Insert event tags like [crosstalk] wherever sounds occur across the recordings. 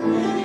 Yeah.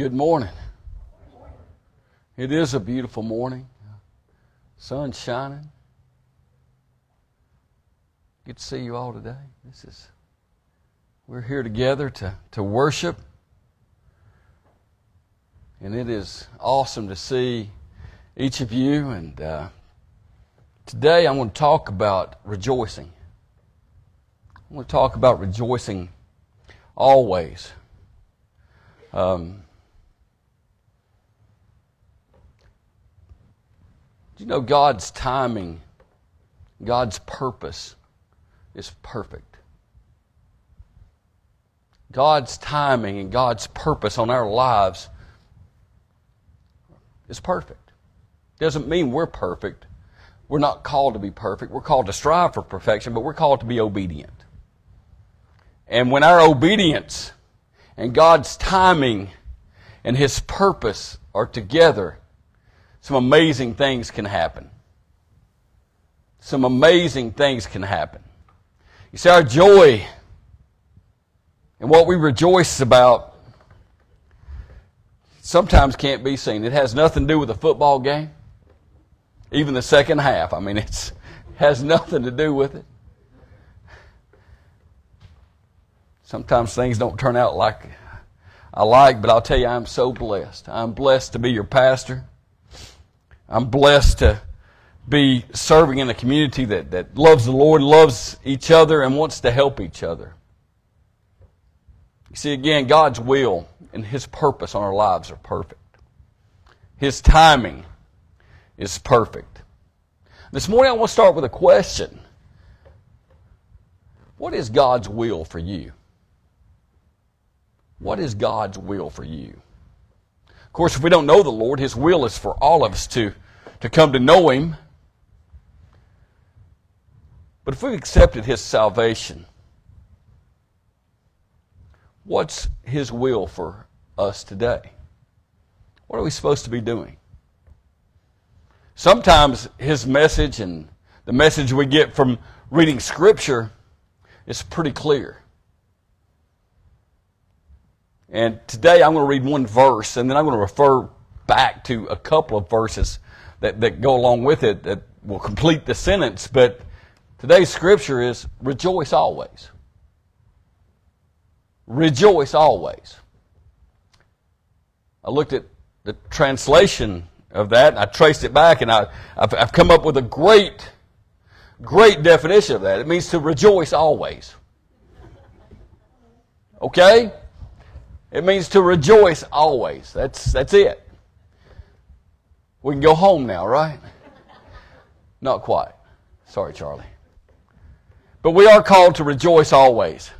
Good morning. It is a beautiful morning. Sun shining. Good to see you all today. This is we're here together to, to worship. And it is awesome to see each of you. And uh, today I'm going to talk about rejoicing. I'm going to talk about rejoicing always. Um, you know God's timing, God's purpose is perfect? God's timing and God's purpose on our lives is perfect. Doesn't mean we're perfect. We're not called to be perfect. We're called to strive for perfection, but we're called to be obedient. And when our obedience and God's timing and His purpose are together, some amazing things can happen. Some amazing things can happen. You see, our joy and what we rejoice about sometimes can't be seen. It has nothing to do with a football game, even the second half. I mean, it has nothing to do with it. Sometimes things don't turn out like I like, but I'll tell you, I'm so blessed. I'm blessed to be your pastor. I'm blessed to be serving in a community that, that loves the Lord, loves each other, and wants to help each other. You see, again, God's will and His purpose on our lives are perfect. His timing is perfect. This morning I want to start with a question. What is God's will for you? What is God's will for you? Of course, if we don't know the Lord, His will is for all of us to, to come to know Him. But if we've accepted His salvation, what's His will for us today? What are we supposed to be doing? Sometimes His message and the message we get from reading Scripture is pretty clear. And today I'm going to read one verse, and then I'm going to refer back to a couple of verses that, that go along with it that will complete the sentence. But today's scripture is rejoice always. Rejoice always. I looked at the translation of that, and I traced it back, and I, I've, I've come up with a great, great definition of that. It means to rejoice always. Okay? It means to rejoice always. That's, that's it. We can go home now, right? Not quite. Sorry, Charlie. But we are called to rejoice always.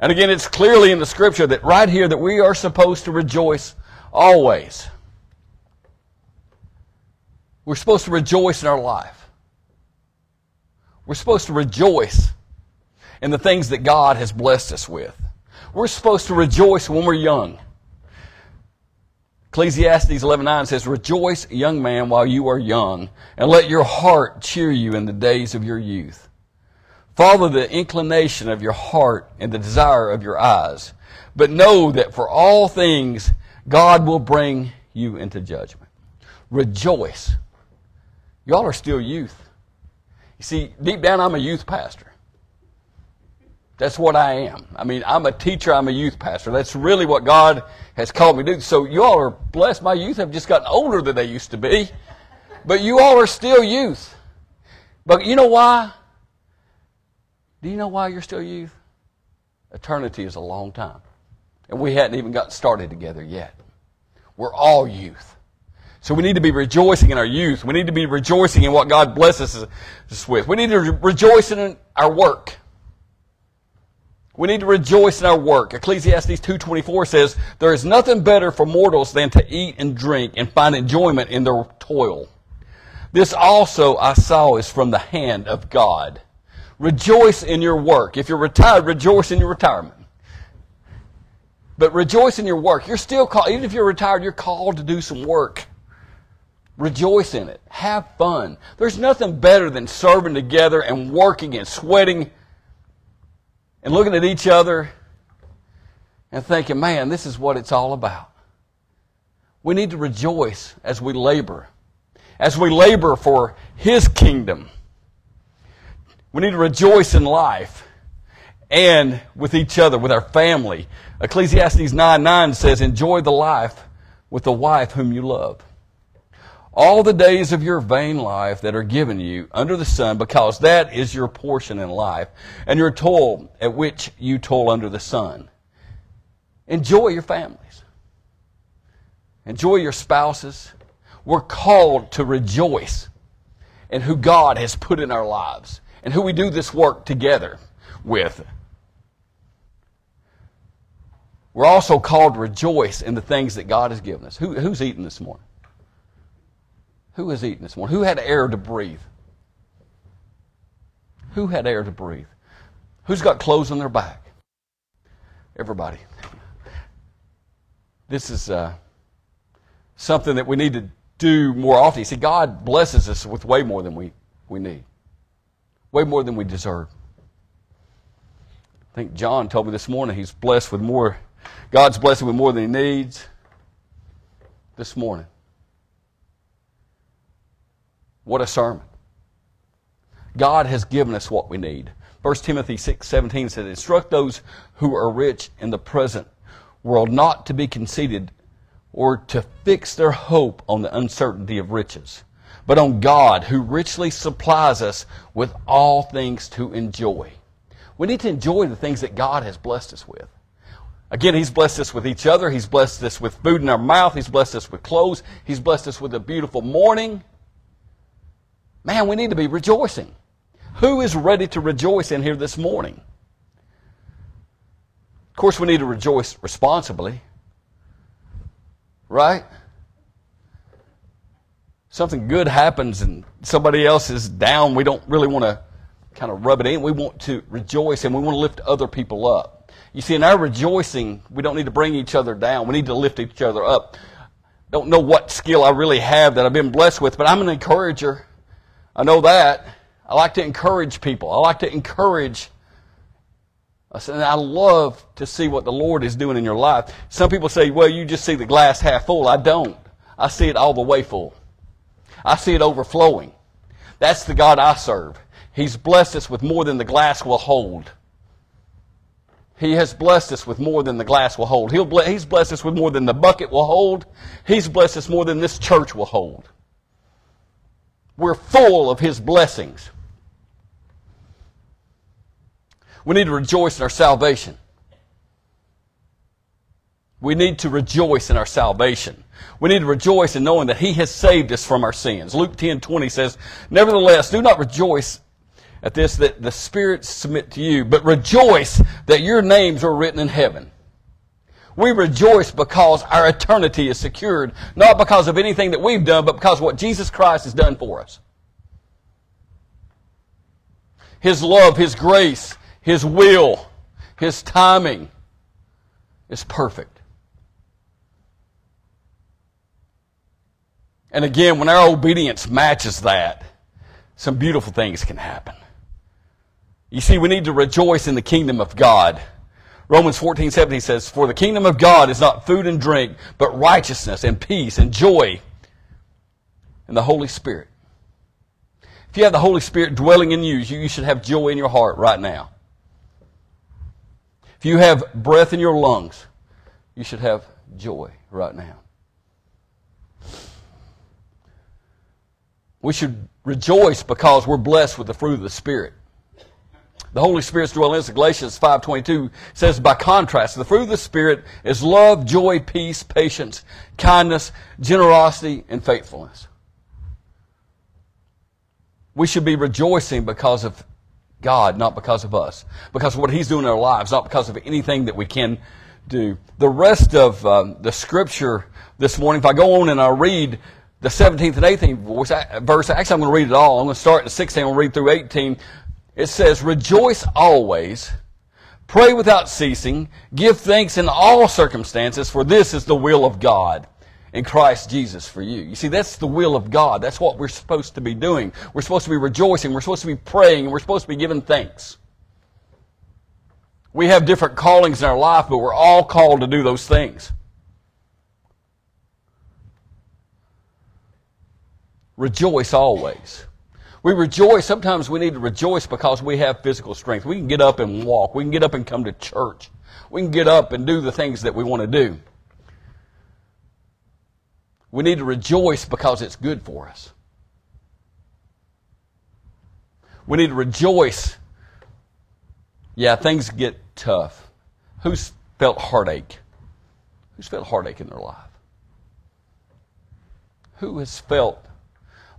And again, it's clearly in the scripture that right here that we are supposed to rejoice always. We're supposed to rejoice in our life. We're supposed to rejoice in the things that God has blessed us with. We're supposed to rejoice when we're young. Ecclesiastes 11:9 says, "Rejoice, young man, while you are young, and let your heart cheer you in the days of your youth. Follow the inclination of your heart and the desire of your eyes, but know that for all things God will bring you into judgment. Rejoice. Y'all are still youth. You see, deep down, I'm a youth pastor. That's what I am. I mean, I'm a teacher, I'm a youth pastor. That's really what God has called me to do. So you all are blessed. My youth have just gotten older than they used to be. But you all are still youth. But you know why? Do you know why you're still youth? Eternity is a long time. And we hadn't even got started together yet. We're all youth. So we need to be rejoicing in our youth. We need to be rejoicing in what God blesses us with. We need to rejoice in our work. We need to rejoice in our work. Ecclesiastes 2.24 says, There is nothing better for mortals than to eat and drink and find enjoyment in their toil. This also I saw is from the hand of God. Rejoice in your work. If you're retired, rejoice in your retirement. But rejoice in your work. You're still called, even if you're retired, you're called to do some work. Rejoice in it. Have fun. There's nothing better than serving together and working and sweating and looking at each other and thinking, man, this is what it's all about. We need to rejoice as we labor, as we labor for His kingdom. We need to rejoice in life and with each other, with our family. Ecclesiastes 9 9 says, Enjoy the life with the wife whom you love. All the days of your vain life that are given you under the sun, because that is your portion in life, and your toil at which you toil under the sun. Enjoy your families. Enjoy your spouses. We're called to rejoice in who God has put in our lives and who we do this work together with. We're also called to rejoice in the things that God has given us. Who, who's eating this morning? Who has eaten this morning? Who had air to breathe? Who had air to breathe? Who's got clothes on their back? Everybody. This is uh, something that we need to do more often. You see, God blesses us with way more than we, we need, way more than we deserve. I think John told me this morning he's blessed with more God's blessing with more than he needs this morning. What a sermon. God has given us what we need. 1 Timothy 6 17 says, Instruct those who are rich in the present world not to be conceited or to fix their hope on the uncertainty of riches, but on God who richly supplies us with all things to enjoy. We need to enjoy the things that God has blessed us with. Again, He's blessed us with each other. He's blessed us with food in our mouth. He's blessed us with clothes. He's blessed us with a beautiful morning. Man, we need to be rejoicing. Who is ready to rejoice in here this morning? Of course, we need to rejoice responsibly. Right? Something good happens and somebody else is down. We don't really want to kind of rub it in. We want to rejoice and we want to lift other people up. You see, in our rejoicing, we don't need to bring each other down. We need to lift each other up. Don't know what skill I really have that I've been blessed with, but I'm an encourager. I know that. I like to encourage people. I like to encourage. And I love to see what the Lord is doing in your life. Some people say, well, you just see the glass half full. I don't. I see it all the way full. I see it overflowing. That's the God I serve. He's blessed us with more than the glass will hold. He has blessed us with more than the glass will hold. He'll he's blessed us with more than the bucket will hold. He's blessed us more than this church will hold. We're full of His blessings. We need to rejoice in our salvation. We need to rejoice in our salvation. We need to rejoice in knowing that He has saved us from our sins. Luke 10 20 says, Nevertheless, do not rejoice at this that the spirits submit to you, but rejoice that your names are written in heaven. We rejoice because our eternity is secured, not because of anything that we've done, but because what Jesus Christ has done for us. His love, His grace, His will, His timing is perfect. And again, when our obedience matches that, some beautiful things can happen. You see, we need to rejoice in the kingdom of God. Romans 14, 17 says, For the kingdom of God is not food and drink, but righteousness and peace and joy in the Holy Spirit. If you have the Holy Spirit dwelling in you, you should have joy in your heart right now. If you have breath in your lungs, you should have joy right now. We should rejoice because we're blessed with the fruit of the Spirit. The Holy Spirit's dwelling in us. Galatians 5.22 says, by contrast, the fruit of the Spirit is love, joy, peace, patience, kindness, generosity, and faithfulness. We should be rejoicing because of God, not because of us. Because of what He's doing in our lives, not because of anything that we can do. The rest of um, the scripture this morning, if I go on and I read the 17th and 18th verse, actually I'm going to read it all. I'm going to start at 16, I'm going to read through 18 it says, Rejoice always, pray without ceasing, give thanks in all circumstances, for this is the will of God in Christ Jesus for you. You see, that's the will of God. That's what we're supposed to be doing. We're supposed to be rejoicing. We're supposed to be praying. And we're supposed to be giving thanks. We have different callings in our life, but we're all called to do those things. rejoice always. We rejoice. Sometimes we need to rejoice because we have physical strength. We can get up and walk. We can get up and come to church. We can get up and do the things that we want to do. We need to rejoice because it's good for us. We need to rejoice. Yeah, things get tough. Who's felt heartache? Who's felt heartache in their life? Who has felt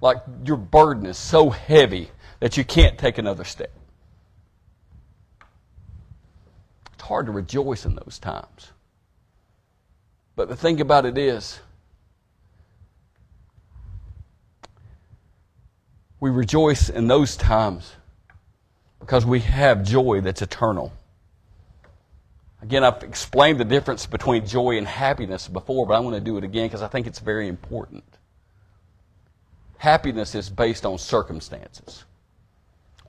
like your burden is so heavy that you can't take another step? It's hard to rejoice in those times. But the thing about it is, we rejoice in those times because we have joy that's eternal. Again, I've explained the difference between joy and happiness before, but I want to do it again because I think it's very important. Happiness is based on circumstances.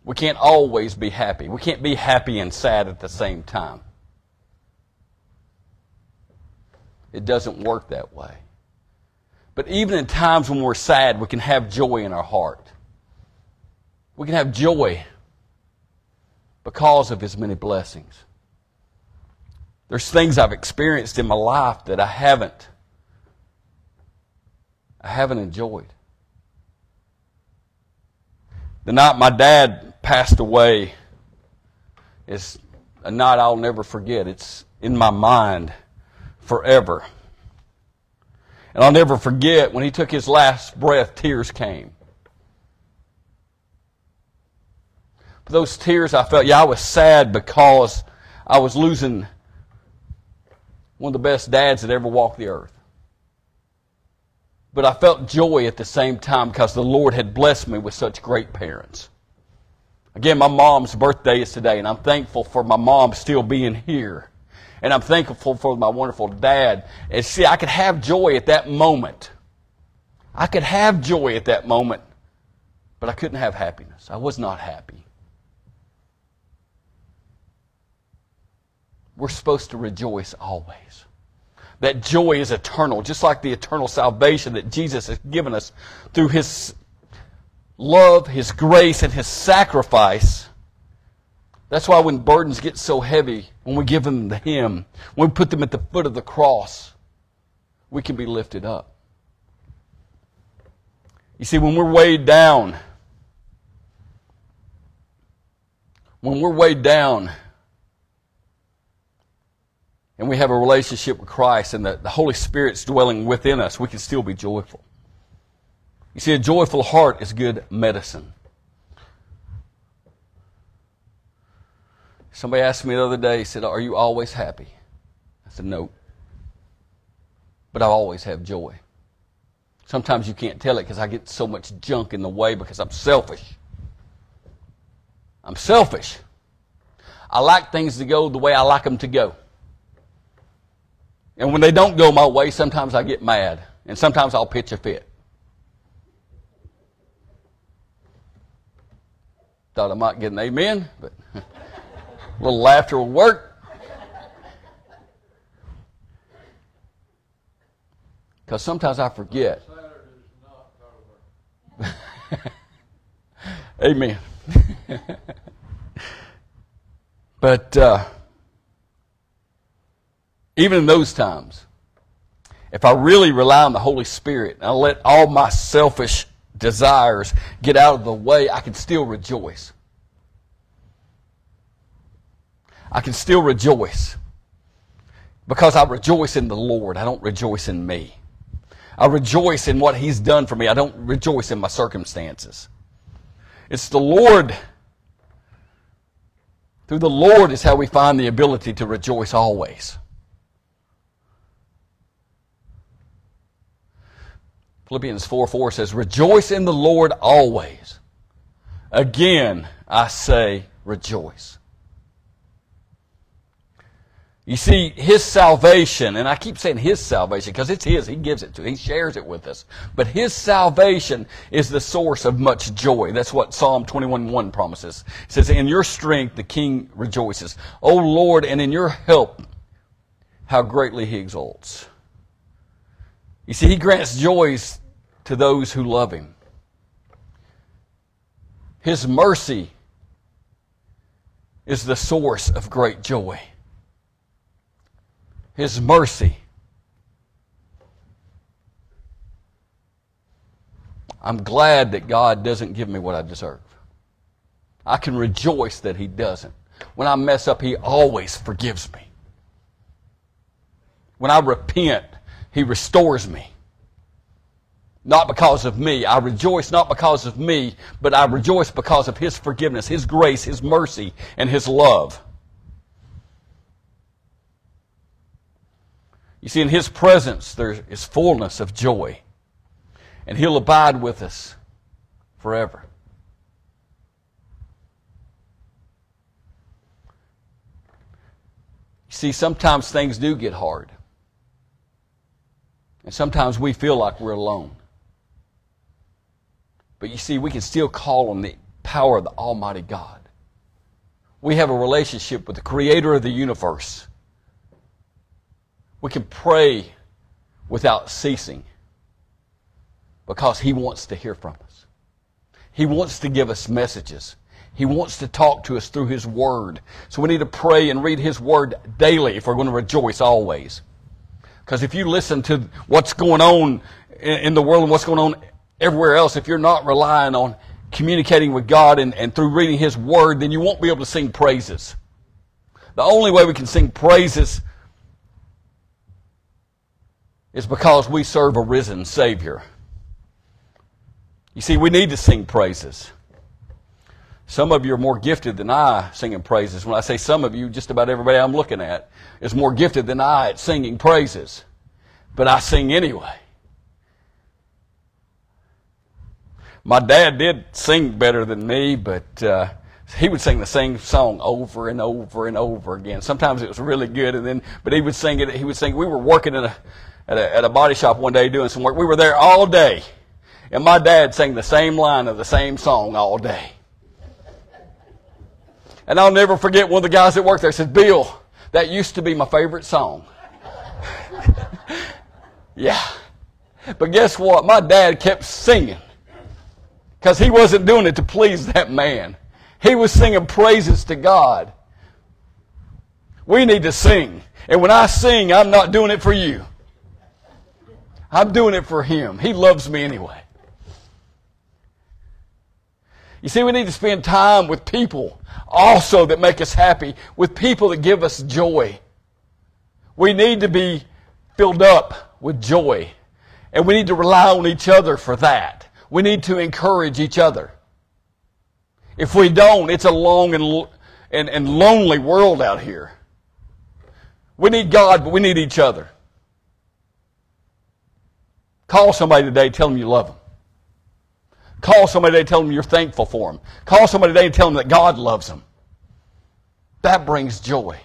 We can't always be happy. We can't be happy and sad at the same time. It doesn't work that way. But even in times when we're sad, we can have joy in our heart. We can have joy because of His many blessings. There's things I've experienced in my life that I haven't I haven't enjoyed. The night my dad passed away is a night I'll never forget. It's in my mind forever. And I'll never forget when he took his last breath, tears came. But those tears I felt, yeah, I was sad because I was losing one of the best dads that ever walked the earth. But I felt joy at the same time because the Lord had blessed me with such great parents. Again, my mom's birthday is today, and I'm thankful for my mom still being here. And I'm thankful for my wonderful dad. And see, I could have joy at that moment. I could have joy at that moment, but I couldn't have happiness. I was not happy. We're supposed to rejoice always. That joy is eternal, just like the eternal salvation that Jesus has given us through His love, His grace, and His sacrifice. That's why when burdens get so heavy, when we give them to Him, when we put them at the foot of the cross, we can be lifted up. You see, when we're weighed down, when we're weighed down, and we have a relationship with Christ and the, the Holy Spirit's dwelling within us, we can still be joyful. You see, a joyful heart is good medicine. Somebody asked me the other day, he said, Are you always happy? I said, No. But I always have joy. Sometimes you can't tell it because I get so much junk in the way because I'm selfish. I'm selfish. I like things to go the way I like them to go. And when they don't go my way, sometimes I get mad. And sometimes I'll pitch a fit. Thought I might get an amen, but [laughs] a little laughter will work. Because sometimes I forget. [laughs] amen. [laughs] but. Uh, even in those times, if I really rely on the Holy Spirit and I let all my selfish desires get out of the way, I can still rejoice. I can still rejoice because I rejoice in the Lord. I don't rejoice in me. I rejoice in what He's done for me. I don't rejoice in my circumstances. It's the Lord. Through the Lord is how we find the ability to rejoice always. Philippians 4 4 says, Rejoice in the Lord always. Again, I say, rejoice. You see, His salvation, and I keep saying His salvation because it's His. He gives it to He shares it with us. But His salvation is the source of much joy. That's what Psalm 21 1 promises. It says, In your strength the King rejoices. O Lord, and in your help, how greatly He exalts. You see, He grants joys to those who love Him. His mercy is the source of great joy. His mercy. I'm glad that God doesn't give me what I deserve. I can rejoice that He doesn't. When I mess up, He always forgives me. When I repent, He restores me. Not because of me. I rejoice not because of me, but I rejoice because of His forgiveness, His grace, His mercy, and His love. You see, in His presence, there is fullness of joy. And He'll abide with us forever. You see, sometimes things do get hard. And sometimes we feel like we're alone. But you see, we can still call on the power of the Almighty God. We have a relationship with the Creator of the universe. We can pray without ceasing because He wants to hear from us. He wants to give us messages. He wants to talk to us through His Word. So we need to pray and read His Word daily if we're going to rejoice always. Because if you listen to what's going on in the world and what's going on everywhere else, if you're not relying on communicating with God and, and through reading His Word, then you won't be able to sing praises. The only way we can sing praises is because we serve a risen Savior. You see, we need to sing praises. Some of you are more gifted than I singing praises. When I say some of you, just about everybody I'm looking at is more gifted than I at singing praises. But I sing anyway. My dad did sing better than me, but uh, he would sing the same song over and over and over again. Sometimes it was really good, and then but he would sing it. He would sing. We were working at a at a, at a body shop one day doing some work. We were there all day, and my dad sang the same line of the same song all day. And I'll never forget one of the guys that worked there said, Bill, that used to be my favorite song. [laughs] yeah. But guess what? My dad kept singing because he wasn't doing it to please that man. He was singing praises to God. We need to sing. And when I sing, I'm not doing it for you. I'm doing it for him. He loves me anyway. You see, we need to spend time with people also that make us happy, with people that give us joy. We need to be filled up with joy. And we need to rely on each other for that. We need to encourage each other. If we don't, it's a long and, and, and lonely world out here. We need God, but we need each other. Call somebody today, tell them you love them. Call somebody today, and tell them you're thankful for them. Call somebody today and tell them that God loves them. That brings joy.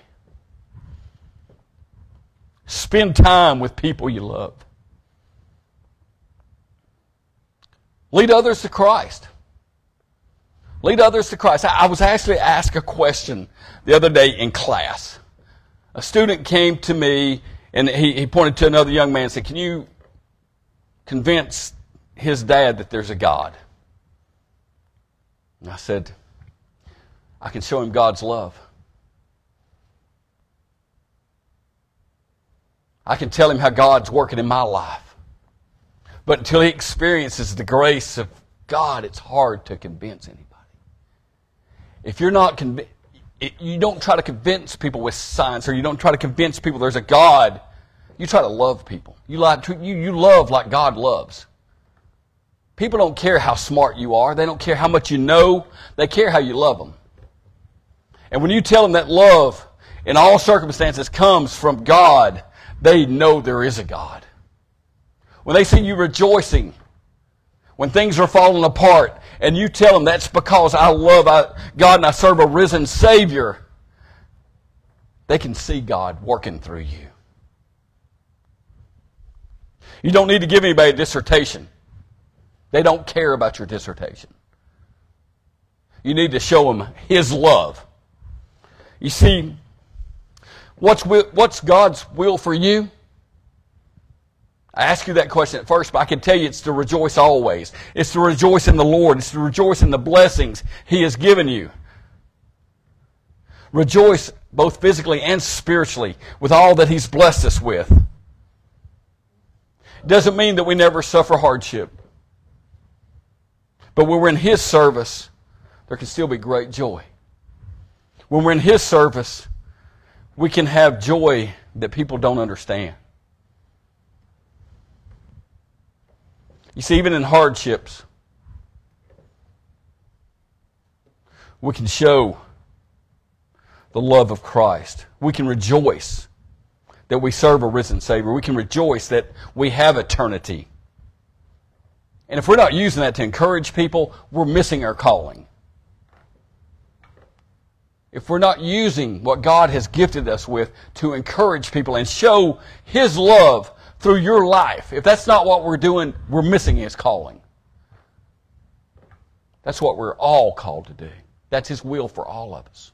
Spend time with people you love. Lead others to Christ. Lead others to Christ. I was actually asked a question the other day in class. A student came to me and he, he pointed to another young man and said, Can you convince his dad that there's a God? And I said, I can show him God's love. I can tell him how God's working in my life. But until he experiences the grace of God, it's hard to convince anybody. If you're not convinced, you don't try to convince people with science or you don't try to convince people there's a God. You try to love people. You, like, you, you love like God loves. People don't care how smart you are. They don't care how much you know. They care how you love them. And when you tell them that love in all circumstances comes from God, they know there is a God. When they see you rejoicing, when things are falling apart, and you tell them that's because I love God and I serve a risen Savior, they can see God working through you. You don't need to give anybody a dissertation. They don't care about your dissertation. You need to show them His love. You see, what's, what's God's will for you? I asked you that question at first, but I can tell you it's to rejoice always. It's to rejoice in the Lord. It's to rejoice in the blessings He has given you. Rejoice both physically and spiritually with all that He's blessed us with. Doesn't mean that we never suffer hardship. But when we're in His service, there can still be great joy. When we're in His service, we can have joy that people don't understand. You see, even in hardships, we can show the love of Christ. We can rejoice that we serve a risen Savior. We can rejoice that we have eternity. And if we're not using that to encourage people, we're missing our calling. If we're not using what God has gifted us with to encourage people and show His love through your life, if that's not what we're doing, we're missing His calling. That's what we're all called to do. That's His will for all of us.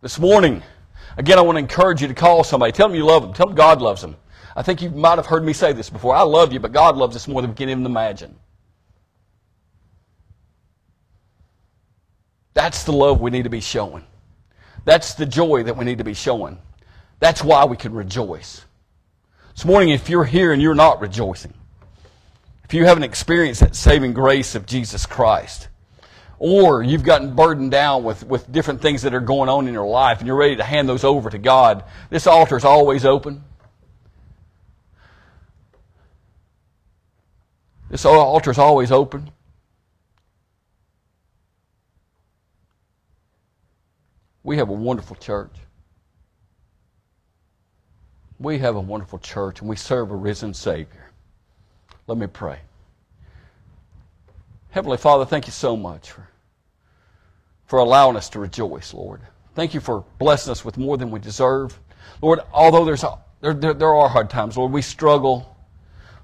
This morning, again, I want to encourage you to call somebody. Tell them you love them. Tell them God loves them. I think you might have heard me say this before. I love you, but God loves us more than we can even imagine. That's the love we need to be showing. That's the joy that we need to be showing. That's why we can rejoice. This morning, if you're here and you're not rejoicing, if you haven't experienced that saving grace of Jesus Christ, or you've gotten burdened down with, with different things that are going on in your life and you're ready to hand those over to God, this altar is always open. This altar is always open. We have a wonderful church. We have a wonderful church and we serve a risen Savior. Let me pray. Heavenly Father, thank you so much for, for allowing us to rejoice, Lord. Thank you for blessing us with more than we deserve. Lord, although there's there, there, there are hard times, Lord, we struggle.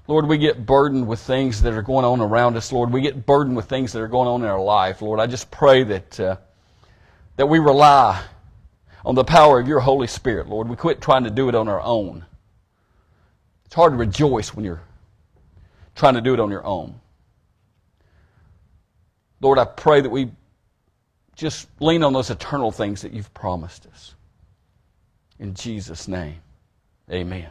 Lord, we get burdened with things that are going on around us, Lord. We get burdened with things that are going on in our life, Lord. I just pray that, uh, that we rely on the power of your Holy Spirit, Lord. We quit trying to do it on our own. It's hard to rejoice when you're trying to do it on your own. Lord, I pray that we just lean on those eternal things that you've promised us. In Jesus' name, amen.